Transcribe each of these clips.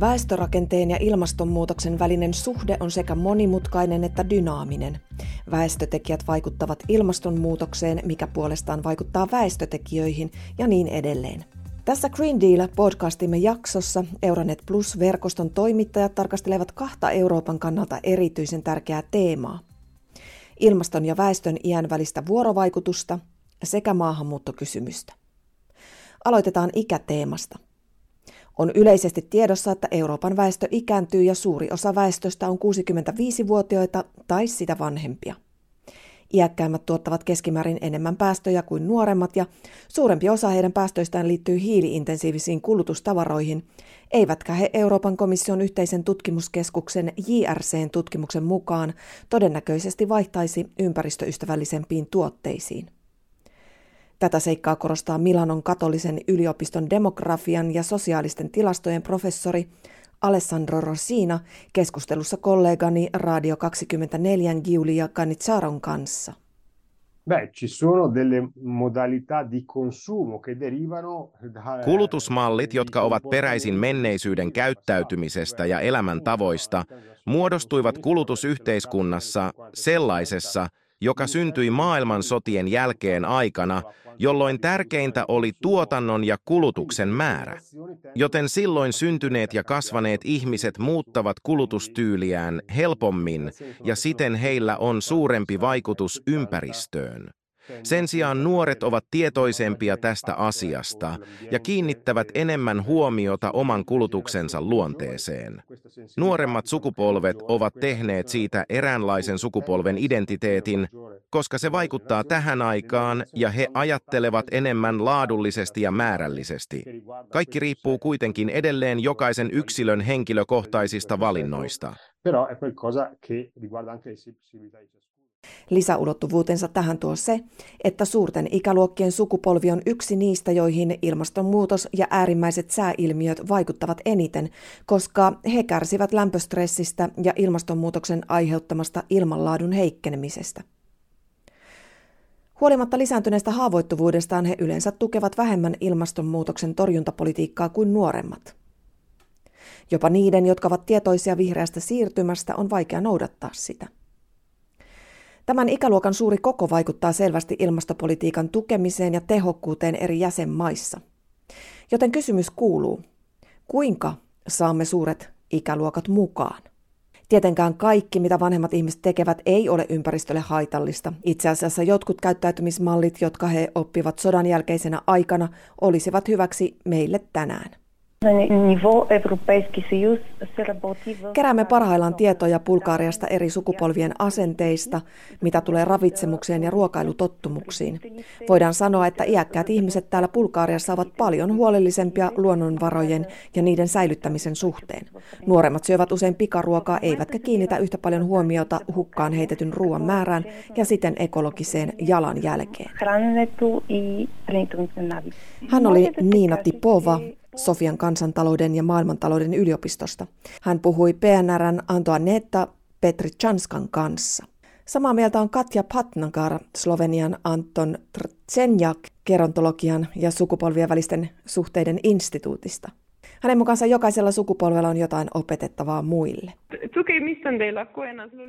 Väestörakenteen ja ilmastonmuutoksen välinen suhde on sekä monimutkainen että dynaaminen. Väestötekijät vaikuttavat ilmastonmuutokseen, mikä puolestaan vaikuttaa väestötekijöihin ja niin edelleen. Tässä Green Deal-podcastimme jaksossa Euronet Plus-verkoston toimittajat tarkastelevat kahta Euroopan kannalta erityisen tärkeää teemaa. Ilmaston ja väestön iän välistä vuorovaikutusta sekä maahanmuuttokysymystä. Aloitetaan ikäteemasta – on yleisesti tiedossa, että Euroopan väestö ikääntyy ja suuri osa väestöstä on 65-vuotiaita tai sitä vanhempia. Iäkkäämmät tuottavat keskimäärin enemmän päästöjä kuin nuoremmat ja suurempi osa heidän päästöistään liittyy hiiliintensiivisiin kulutustavaroihin, eivätkä he Euroopan komission yhteisen tutkimuskeskuksen JRCn tutkimuksen mukaan todennäköisesti vaihtaisi ympäristöystävällisempiin tuotteisiin. Tätä seikkaa korostaa Milanon katolisen yliopiston demografian ja sosiaalisten tilastojen professori Alessandro Rosina keskustelussa kollegani Radio 24 Giulia Canizzaron kanssa. Beh, ci sono delle modalità di consumo che derivano da... Kulutusmallit, jotka ovat peräisin menneisyyden käyttäytymisestä ja elämäntavoista, muodostuivat kulutusyhteiskunnassa sellaisessa, joka syntyi maailmansotien jälkeen aikana, jolloin tärkeintä oli tuotannon ja kulutuksen määrä. Joten silloin syntyneet ja kasvaneet ihmiset muuttavat kulutustyyliään helpommin ja siten heillä on suurempi vaikutus ympäristöön. Sen sijaan nuoret ovat tietoisempia tästä asiasta ja kiinnittävät enemmän huomiota oman kulutuksensa luonteeseen. Nuoremmat sukupolvet ovat tehneet siitä eräänlaisen sukupolven identiteetin, koska se vaikuttaa tähän aikaan ja he ajattelevat enemmän laadullisesti ja määrällisesti. Kaikki riippuu kuitenkin edelleen jokaisen yksilön henkilökohtaisista valinnoista. Però è qualcosa che riguarda anche le Lisäulottuvuutensa tähän tuo se, että suurten ikäluokkien sukupolvi on yksi niistä, joihin ilmastonmuutos ja äärimmäiset sääilmiöt vaikuttavat eniten, koska he kärsivät lämpöstressistä ja ilmastonmuutoksen aiheuttamasta ilmanlaadun heikkenemisestä. Huolimatta lisääntyneestä haavoittuvuudestaan he yleensä tukevat vähemmän ilmastonmuutoksen torjuntapolitiikkaa kuin nuoremmat. Jopa niiden, jotka ovat tietoisia vihreästä siirtymästä, on vaikea noudattaa sitä. Tämän ikäluokan suuri koko vaikuttaa selvästi ilmastopolitiikan tukemiseen ja tehokkuuteen eri jäsenmaissa. Joten kysymys kuuluu, kuinka saamme suuret ikäluokat mukaan? Tietenkään kaikki, mitä vanhemmat ihmiset tekevät, ei ole ympäristölle haitallista. Itse asiassa jotkut käyttäytymismallit, jotka he oppivat sodan jälkeisenä aikana, olisivat hyväksi meille tänään. Keräämme parhaillaan tietoja Bulgaariasta eri sukupolvien asenteista, mitä tulee ravitsemukseen ja ruokailutottumuksiin. Voidaan sanoa, että iäkkäät ihmiset täällä Bulgaariassa ovat paljon huolellisempia luonnonvarojen ja niiden säilyttämisen suhteen. Nuoremmat syövät usein pikaruokaa eivätkä kiinnitä yhtä paljon huomiota hukkaan heitetyn ruoan määrään ja siten ekologiseen jalanjälkeen. Hän oli Niina Tipova, Sofian kansantalouden ja maailmantalouden yliopistosta. Hän puhui PNRn Antoanetta Petrichanskan kanssa. Samaa mieltä on Katja Patnagar Slovenian Anton Trtsenjak gerontologian ja sukupolvien välisten suhteiden instituutista. Hänen mukaansa jokaisella sukupolvella on jotain opetettavaa muille.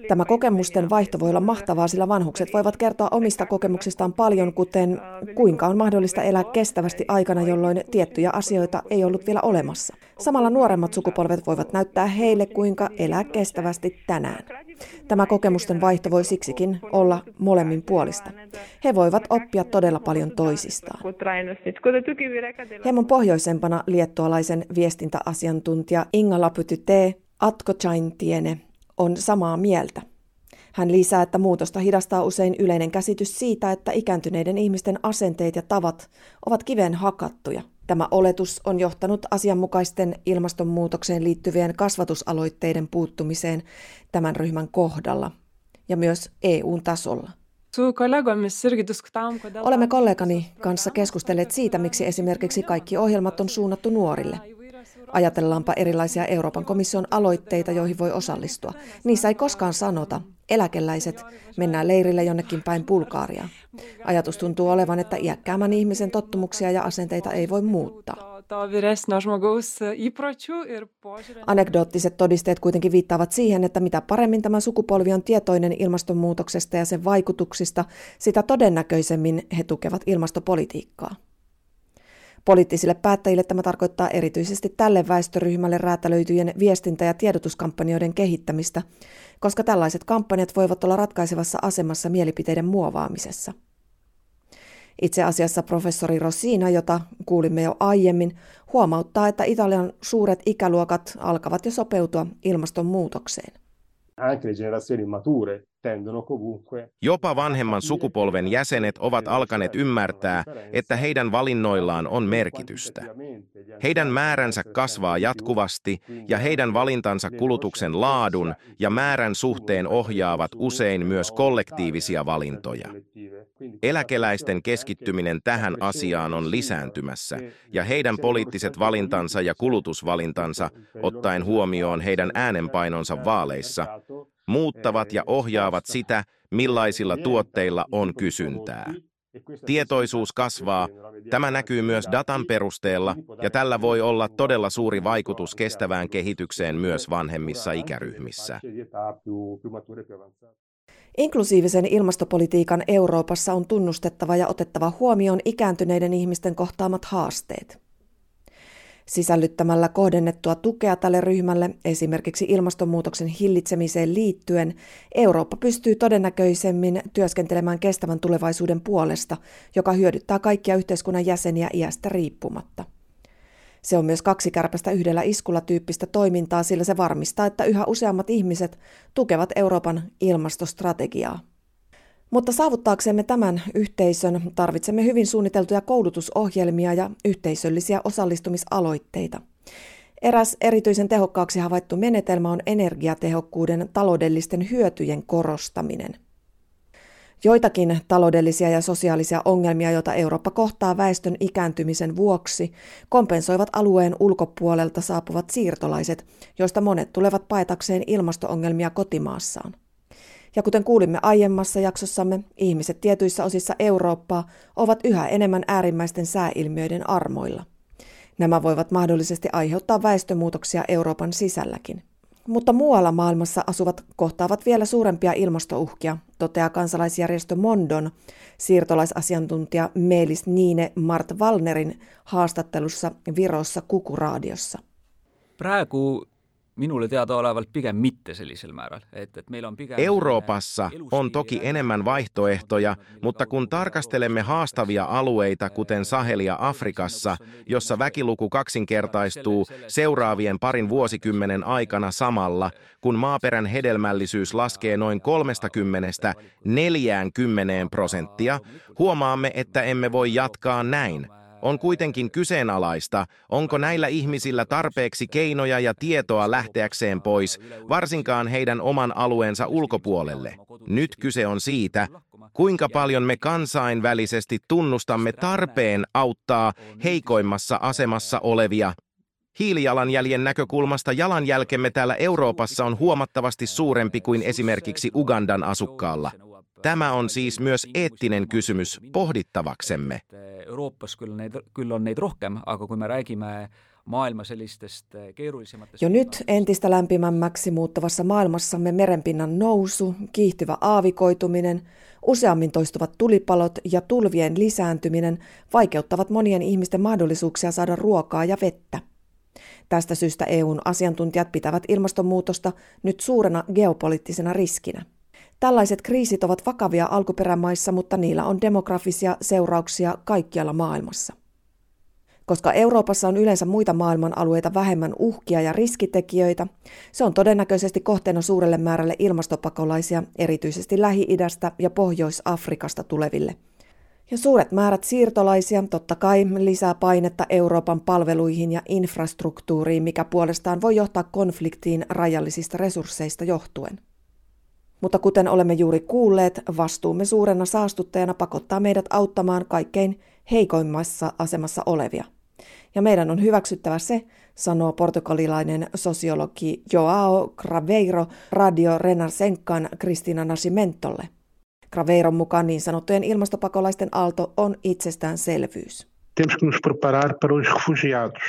Tämä kokemusten vaihto voi olla mahtavaa, sillä vanhukset voivat kertoa omista kokemuksistaan paljon, kuten kuinka on mahdollista elää kestävästi aikana, jolloin tiettyjä asioita ei ollut vielä olemassa. Samalla nuoremmat sukupolvet voivat näyttää heille, kuinka elää kestävästi tänään. Tämä kokemusten vaihto voi siksikin olla molemmin puolista. He voivat oppia todella paljon toisistaan. Hieman pohjoisempana liettualaisen viestintäasiantuntija Inga Lapytyte Atkochaintiene on samaa mieltä. Hän lisää, että muutosta hidastaa usein yleinen käsitys siitä, että ikääntyneiden ihmisten asenteet ja tavat ovat kiveen hakattuja. Tämä oletus on johtanut asianmukaisten ilmastonmuutokseen liittyvien kasvatusaloitteiden puuttumiseen tämän ryhmän kohdalla ja myös EUn tasolla. Olemme kollegani kanssa keskustelleet siitä, miksi esimerkiksi kaikki ohjelmat on suunnattu nuorille. Ajatellaanpa erilaisia Euroopan komission aloitteita, joihin voi osallistua. Niissä ei koskaan sanota, eläkeläiset, mennään leirille jonnekin päin Bulgaaria. Ajatus tuntuu olevan, että iäkkäämän ihmisen tottumuksia ja asenteita ei voi muuttaa. Anekdoottiset todisteet kuitenkin viittaavat siihen, että mitä paremmin tämä sukupolvi on tietoinen ilmastonmuutoksesta ja sen vaikutuksista, sitä todennäköisemmin he tukevat ilmastopolitiikkaa. Poliittisille päättäjille tämä tarkoittaa erityisesti tälle väestöryhmälle räätälöityjen viestintä- ja tiedotuskampanjoiden kehittämistä, koska tällaiset kampanjat voivat olla ratkaisevassa asemassa mielipiteiden muovaamisessa. Itse asiassa professori Rosina, jota kuulimme jo aiemmin, huomauttaa, että Italian suuret ikäluokat alkavat jo sopeutua ilmastonmuutokseen. Anche le generazioni mature Jopa vanhemman sukupolven jäsenet ovat alkaneet ymmärtää, että heidän valinnoillaan on merkitystä. Heidän määränsä kasvaa jatkuvasti ja heidän valintansa kulutuksen laadun ja määrän suhteen ohjaavat usein myös kollektiivisia valintoja. Eläkeläisten keskittyminen tähän asiaan on lisääntymässä ja heidän poliittiset valintansa ja kulutusvalintansa, ottaen huomioon heidän äänenpainonsa vaaleissa, muuttavat ja ohjaavat sitä, millaisilla tuotteilla on kysyntää. Tietoisuus kasvaa. Tämä näkyy myös datan perusteella, ja tällä voi olla todella suuri vaikutus kestävään kehitykseen myös vanhemmissa ikäryhmissä. Inklusiivisen ilmastopolitiikan Euroopassa on tunnustettava ja otettava huomioon ikääntyneiden ihmisten kohtaamat haasteet. Sisällyttämällä kohdennettua tukea tälle ryhmälle esimerkiksi ilmastonmuutoksen hillitsemiseen liittyen, Eurooppa pystyy todennäköisemmin työskentelemään kestävän tulevaisuuden puolesta, joka hyödyttää kaikkia yhteiskunnan jäseniä iästä riippumatta. Se on myös kaksi kärpästä yhdellä iskulla tyyppistä toimintaa, sillä se varmistaa, että yhä useammat ihmiset tukevat Euroopan ilmastostrategiaa. Mutta saavuttaaksemme tämän yhteisön tarvitsemme hyvin suunniteltuja koulutusohjelmia ja yhteisöllisiä osallistumisaloitteita. Eräs erityisen tehokkaaksi havaittu menetelmä on energiatehokkuuden taloudellisten hyötyjen korostaminen. Joitakin taloudellisia ja sosiaalisia ongelmia, joita Eurooppa kohtaa väestön ikääntymisen vuoksi, kompensoivat alueen ulkopuolelta saapuvat siirtolaiset, joista monet tulevat paetakseen ilmastoongelmia kotimaassaan. Ja kuten kuulimme aiemmassa jaksossamme, ihmiset tietyissä osissa Eurooppaa ovat yhä enemmän äärimmäisten sääilmiöiden armoilla. Nämä voivat mahdollisesti aiheuttaa väestömuutoksia Euroopan sisälläkin. Mutta muualla maailmassa asuvat kohtaavat vielä suurempia ilmastouhkia, toteaa kansalaisjärjestö Mondon siirtolaisasiantuntija Meelis Niine Mart Valnerin haastattelussa Virossa Kukuraadiossa. Praegu minulle teadaolevalt pigem mitte sellisel määral. Et, et on pigem Euroopassa on toki enemmän vaihtoehtoja, mutta kun tarkastelemme haastavia alueita, kuten Sahelia Afrikassa, jossa väkiluku kaksinkertaistuu seuraavien parin vuosikymmenen aikana samalla, kun maaperän hedelmällisyys laskee noin 30 40 prosenttia, huomaamme, että emme voi jatkaa näin – on kuitenkin kyseenalaista, onko näillä ihmisillä tarpeeksi keinoja ja tietoa lähteäkseen pois, varsinkaan heidän oman alueensa ulkopuolelle. Nyt kyse on siitä, kuinka paljon me kansainvälisesti tunnustamme tarpeen auttaa heikoimmassa asemassa olevia. Hiilijalanjäljen näkökulmasta jalanjälkemme täällä Euroopassa on huomattavasti suurempi kuin esimerkiksi Ugandan asukkaalla. Tämä on siis myös eettinen kysymys pohdittavaksemme. Euroopas küll, neid, küll on neid rohkem, aga kui me räägime maailma sellistest eh, keerulisematest... Jo nyt entistä lämpimämmäksi muuttavassa maailmassamme merenpinnan nousu, kiihtyvä aavikoituminen, useammin toistuvat tulipalot ja tulvien lisääntyminen vaikeuttavat monien ihmisten mahdollisuuksia saada ruokaa ja vettä. Tästä syystä EUn asiantuntijat pitävät ilmastonmuutosta nyt suurena geopoliittisena riskinä. Tällaiset kriisit ovat vakavia alkuperämaissa, mutta niillä on demografisia seurauksia kaikkialla maailmassa. Koska Euroopassa on yleensä muita maailman alueita vähemmän uhkia ja riskitekijöitä, se on todennäköisesti kohteena suurelle määrälle ilmastopakolaisia, erityisesti Lähi-idästä ja Pohjois-Afrikasta tuleville. Ja suuret määrät siirtolaisia totta kai lisää painetta Euroopan palveluihin ja infrastruktuuriin, mikä puolestaan voi johtaa konfliktiin rajallisista resursseista johtuen. Mutta kuten olemme juuri kuulleet, vastuumme suurena saastuttajana pakottaa meidät auttamaan kaikkein heikoimmassa asemassa olevia. Ja meidän on hyväksyttävä se, sanoo portugalilainen sosiologi Joao Craveiro Radio Renarsenkan Kristina Nascimentolle. Craveiron mukaan niin sanottujen ilmastopakolaisten aalto on itsestäänselvyys. Temos que nos preparar para os refugiados.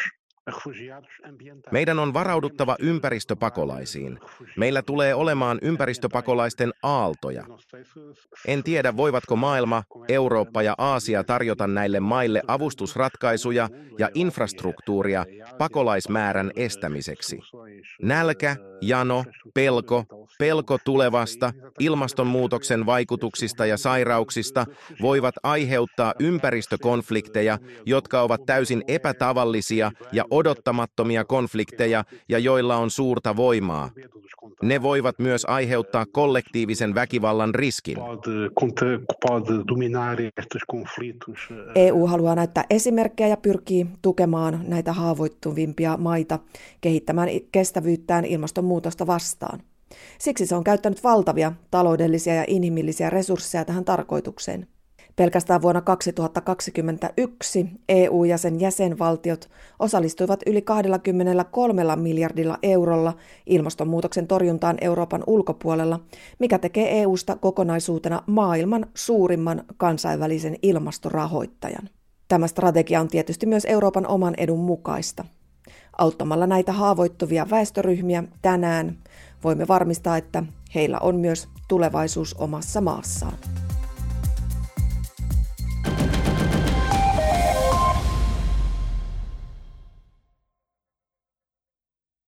Meidän on varauduttava ympäristöpakolaisiin. Meillä tulee olemaan ympäristöpakolaisten aaltoja. En tiedä, voivatko maailma, Eurooppa ja Aasia tarjota näille maille avustusratkaisuja ja infrastruktuuria pakolaismäärän estämiseksi. Nälkä, jano, pelko, pelko tulevasta, ilmastonmuutoksen vaikutuksista ja sairauksista voivat aiheuttaa ympäristökonflikteja, jotka ovat täysin epätavallisia ja odottamattomia konflikteja ja joilla on suurta voimaa. Ne voivat myös aiheuttaa kollektiivisen väkivallan riskin. EU haluaa näyttää esimerkkejä ja pyrkii tukemaan näitä haavoittuvimpia maita kehittämään kestävyyttään ilmastonmuutosta vastaan. Siksi se on käyttänyt valtavia taloudellisia ja inhimillisiä resursseja tähän tarkoitukseen. Pelkästään vuonna 2021 EU ja sen jäsenvaltiot osallistuivat yli 23 miljardilla eurolla ilmastonmuutoksen torjuntaan Euroopan ulkopuolella, mikä tekee EUsta kokonaisuutena maailman suurimman kansainvälisen ilmastorahoittajan. Tämä strategia on tietysti myös Euroopan oman edun mukaista. Auttamalla näitä haavoittuvia väestöryhmiä tänään voimme varmistaa, että heillä on myös tulevaisuus omassa maassaan.